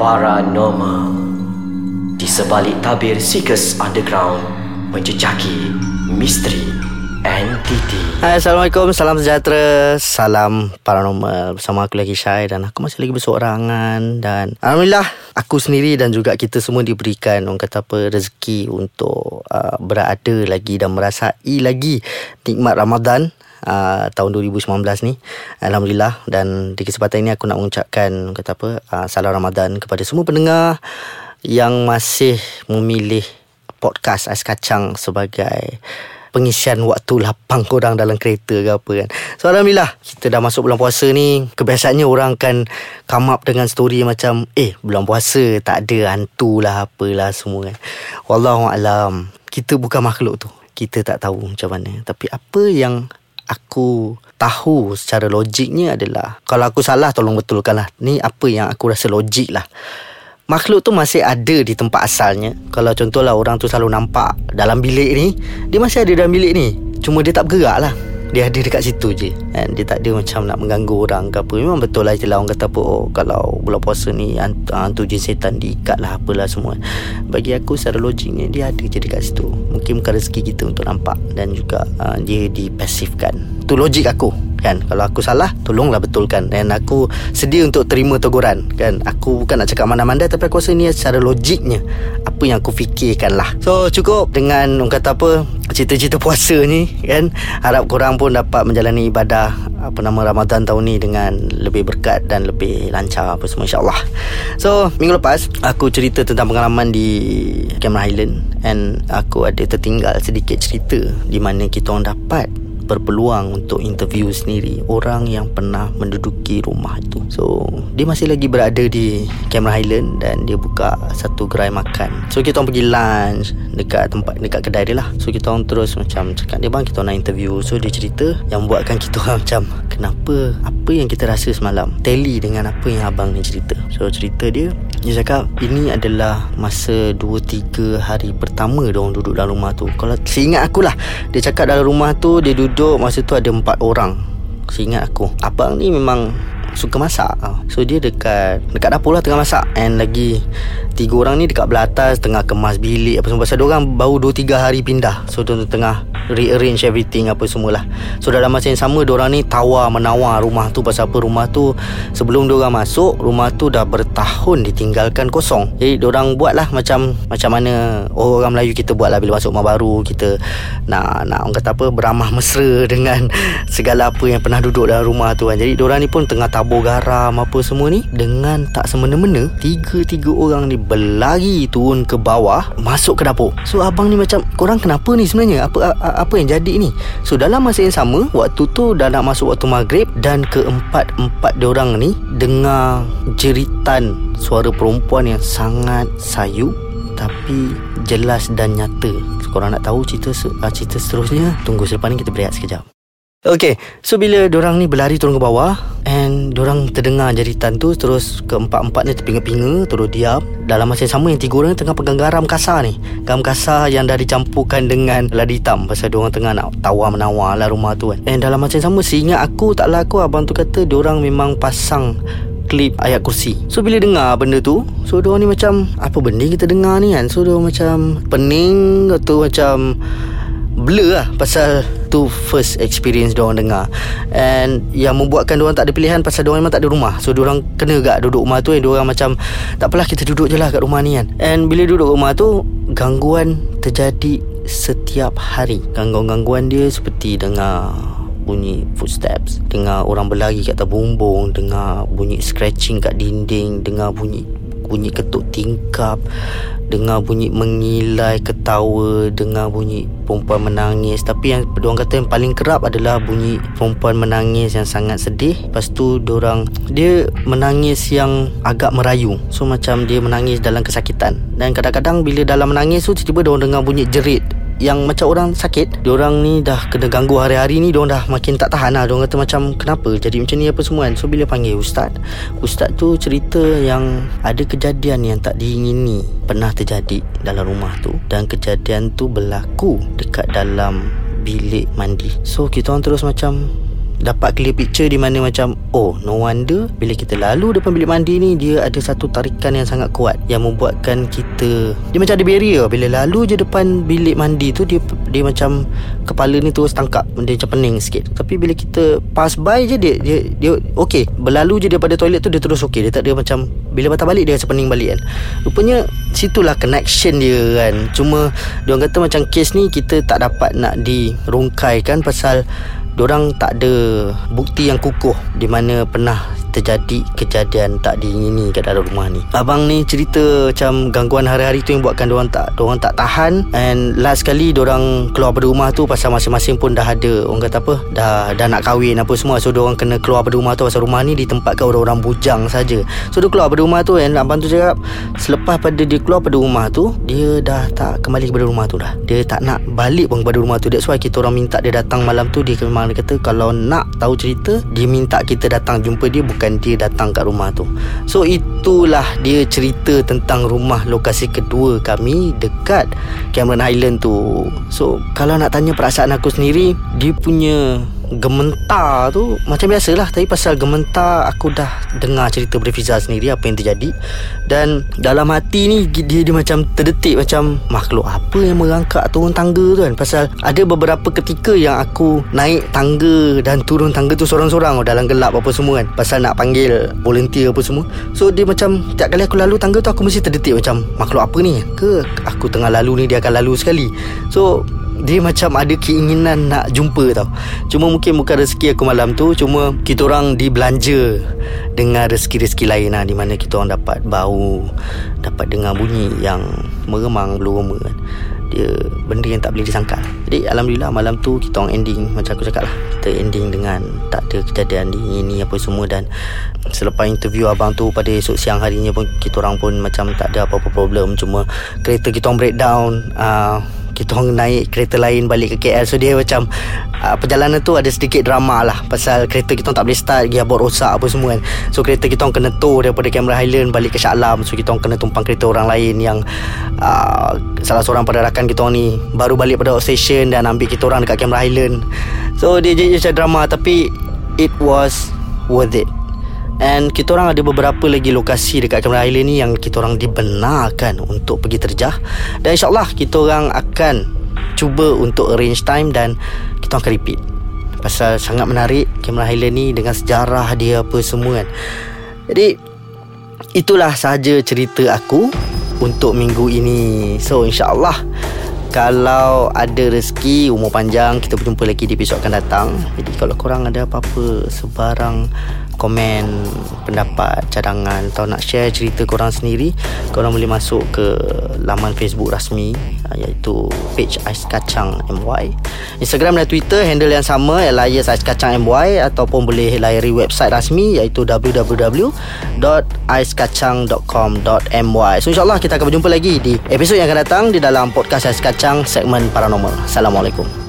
Paranormal. Di sebalik tabir Seekers Underground Menjejaki misteri entiti Hai Assalamualaikum Salam sejahtera Salam paranormal. Bersama aku lagi Syai Dan aku masih lagi bersorangan. Dan Alhamdulillah Aku sendiri dan juga kita semua diberikan Orang kata apa Rezeki untuk uh, Berada lagi Dan merasai lagi Nikmat Ramadan uh, tahun 2019 ni Alhamdulillah dan di kesempatan ini aku nak mengucapkan kata apa uh, salam Ramadan kepada semua pendengar yang masih memilih podcast Ais Kacang sebagai pengisian waktu lapang korang dalam kereta ke apa kan. So Alhamdulillah kita dah masuk bulan puasa ni kebiasaannya orang akan come up dengan story macam eh bulan puasa tak ada hantu lah apalah semua kan. Wallahualam kita bukan makhluk tu. Kita tak tahu macam mana. Tapi apa yang aku tahu secara logiknya adalah kalau aku salah tolong betulkan lah. Ni apa yang aku rasa logik lah. Makhluk tu masih ada di tempat asalnya. Kalau contohlah orang tu selalu nampak dalam bilik ni, dia masih ada dalam bilik ni. Cuma dia tak bergerak lah. Dia ada dekat situ je And dia tak ada macam nak mengganggu orang ke apa. Memang betul lah istilah orang kata apa Oh kalau bulan puasa ni hantu, hantu jin setan diikat lah apalah semua. Bagi aku secara logiknya dia ada je dekat situ. Mungkin bukan rezeki kita untuk nampak Dan juga uh, dia dipasifkan. Itu logik aku kan? Kalau aku salah tolonglah betulkan. Dan aku sedia untuk terima teguran kan? Aku bukan nak cakap mana-mana tapi aku rasa ni secara logiknya apa yang aku fikirkan lah. So cukup dengan orang kata apa cerita-cerita puasa ni kan? Harap korang pun dapat menjalani ibadah apa nama Ramadan tahun ni dengan lebih berkat dan lebih lancar apa semua insyaAllah. So minggu lepas aku cerita tentang pengalaman di Cameron Highland. And aku ada tertinggal sedikit cerita di mana kita orang dapat berpeluang untuk interview sendiri orang yang pernah menduduki rumah itu. So, dia masih lagi berada di Cameron Highland dan dia buka satu gerai makan. So, kita orang pergi lunch dekat tempat dekat kedai dia lah. So, kita orang terus macam cakap dia bang kita nak interview. So, dia cerita yang buatkan kita orang macam kenapa apa yang kita rasa semalam tally dengan apa yang abang ni cerita. So, cerita dia dia cakap ini adalah masa 2-3 hari pertama dia orang duduk dalam rumah tu. Kalau seingat aku lah dia cakap dalam rumah tu dia duduk masa tu ada 4 orang. Seingat aku. Abang ni memang suka masak So dia dekat Dekat dapur lah tengah masak And lagi Tiga orang ni dekat belah atas Tengah kemas bilik Apa semua Pasal orang baru 2-3 hari pindah So dia tengah Rearrange everything Apa semualah. So dalam masa yang sama orang ni tawar menawar rumah tu Pasal apa? Rumah tu Sebelum orang masuk Rumah tu dah bertahun Ditinggalkan kosong. Jadi orang buat lah Macam Macam mana Orang Melayu kita buat lah Bila masuk rumah baru. Kita Nak Nak orang kata apa Beramah mesra Dengan Segala apa yang pernah duduk dalam rumah tu kan. Jadi orang ni pun tengah tabur garam apa semua ni dengan tak semena-mena tiga-tiga orang ni berlari turun ke bawah masuk ke dapur. So abang ni macam korang kenapa ni sebenarnya? Apa yang jadi ni. So dalam masa yang sama waktu tu dah nak masuk waktu maghrib dan keempat-empat orang ni dengar jeritan suara perempuan yang sangat sayu tapi jelas dan nyata. Korang nak tahu cerita cerita seterusnya tunggu selepas ni kita berehat sekejap Okay, so bila orang ni berlari turun ke bawah And orang terdengar jeritan tu Terus keempat-empat ni terpinga-pinga Terus diam. Dalam masa yang sama yang tiga orang tengah pegang garam kasar ni. Garam kasar yang dah dicampurkan dengan ladi hitam Pasal orang tengah nak tawar-menawar lah rumah tu kan. And dalam masa yang sama seingat aku taklah aku Abang tu kata orang memang pasang klip ayat kursi. So bila dengar benda tu So diorang ni macam Apa benda kita dengar ni kan? So diorang macam Pening Atau macam blur lah pasal tu first experience diorang dengar. And yang membuatkan diorang tak ada pilihan pasal diorang memang tak ada rumah. So diorang kena gak duduk rumah tu and diorang macam tak apalah kita duduk je lah kat rumah ni kan. And bila duduk rumah tu gangguan terjadi setiap hari. Gangguan-gangguan dia seperti dengar bunyi footsteps dengar orang berlari kat atas bumbung dengar bunyi scratching kat dinding dengar bunyi bunyi ketuk tingkap Dengar bunyi mengilai ketawa Dengar bunyi perempuan menangis. Tapi yang orang kata yang paling kerap adalah Bunyi perempuan menangis yang sangat sedih. Lepas tu orang Dia menangis yang agak merayu. So macam dia menangis dalam kesakitan. Dan kadang-kadang bila dalam menangis tu Tiba-tiba orang dengar bunyi jerit yang macam orang sakit Diorang ni dah kena ganggu hari-hari ni Diorang dah makin tak tahan lah. Diorang kata macam Kenapa? Jadi macam ni apa semua kan? So bila panggil ustaz Ustaz tu cerita yang Ada kejadian yang tak diingini Pernah terjadi dalam rumah tu. Dan kejadian tu berlaku Dekat dalam bilik mandi. So kita orang terus macam dapat clear picture di mana macam oh no wonder bila kita lalu depan bilik mandi ni dia ada satu tarikan yang sangat kuat yang membuatkan kita dia macam ada barrier. Bila lalu je depan bilik mandi tu dia dia macam kepala ni terus tangkap dia macam pening sikit. Tapi bila kita pass by je dia dia, dia okey berlalu je daripada toilet tu dia terus okey dia tak ada macam bila patah balik dia rasa pening balik kan. Rupanya situlah connection dia kan. Cuma dia orang kata macam kes ni kita tak dapat nak dirungkaikan pasal Diorang tak ada bukti yang kukuh di mana pernah terjadi kejadian tak diingini kat dalam rumah ni. Abang ni cerita macam gangguan hari-hari tu yang buatkan diorang tak diorang tak tahan and last kali diorang keluar dari rumah tu pasal masing-masing pun dah ada orang kata apa dah dah nak kahwin apa semua so diorang kena keluar dari rumah tu pasal rumah ni ditempatkan orang-orang bujang saja. So dia keluar dari rumah tu and abang tu cakap selepas pada dia keluar dari rumah tu dia dah tak kembali kepada rumah tu dah. Dia tak nak balik pun kepada rumah tu. That's why kita orang minta dia datang malam tu dia memang dia kata kalau nak tahu cerita dia minta kita datang jumpa dia bukan dia datang kat rumah tu. So itulah dia cerita tentang rumah lokasi kedua kami Dekat Cameron Highland tu. So kalau nak tanya perasaan aku sendiri Dia punya gementar tu macam biasalah. Tapi pasal gementar aku dah dengar cerita Brifiza sendiri apa yang terjadi. Dan dalam hati ni dia dia macam terdetik macam makhluk apa yang merangkak turun tangga tu kan? Pasal ada beberapa ketika yang aku naik tangga dan turun tangga tu seorang-seorang oh, dalam gelap apa semua kan? Pasal nak panggil volunteer apa semua. So dia macam tiap kali aku lalu tangga tu aku mesti terdetik macam makhluk apa ni? Ke aku tengah lalu ni dia akan lalu sekali. So dia macam ada keinginan nak jumpa tau. Cuma mungkin bukan rezeki aku malam tu Cuma kita orang dibelanja Dengan rezeki-rezeki lain lah Di mana kita orang dapat bau Dapat dengar bunyi yang meremang belum roma kan. Dia benda yang tak boleh disangka. Jadi Alhamdulillah malam tu kita orang ending macam aku cakap lah. Kita ending dengan tak ada kejadian di ini apa semua dan selepas interview abang tu pada esok siang harinya pun kita orang pun macam tak ada apa-apa problem. Cuma kereta kita orang breakdown uh, kita orang naik kereta lain balik ke KL so dia macam uh, perjalanan tu ada sedikit drama lah pasal kereta kita orang tak boleh start gearbox rosak apa semua kan. So kereta kita orang kena tow daripada Cameron Highland balik ke Shah Alam. So kita orang kena tumpang kereta orang lain yang uh, salah seorang pada rakan kita orang ni baru balik pada station dan ambil kita orang dekat Cameron Highland. So dia jadi macam drama tapi it was worth it And kita orang ada beberapa lagi lokasi dekat Cameron Island ni yang kita orang dibenarkan untuk pergi terjah. Dan insyaAllah kita orang akan cuba untuk arrange time dan kita akan repeat. Pasal sangat menarik Cameron Highland ni dengan sejarah dia apa semua kan. Jadi itulah sahaja cerita aku untuk minggu ini. So insyaAllah kalau ada rezeki umur panjang kita berjumpa lagi di episod akan datang. Jadi kalau korang ada apa-apa sebarang komen pendapat cadangan atau nak share cerita korang sendiri korang boleh masuk ke laman Facebook rasmi ah, iaitu page Ais Kacang MY Instagram dan Twitter handle yang sama alias Ais Kacang MY ataupun boleh layari website rasmi iaitu www.aiskacang.com.my so insyaAllah kita akan berjumpa lagi di episod yang akan datang di dalam podcast Ais Kacang segmen paranormal. Assalamualaikum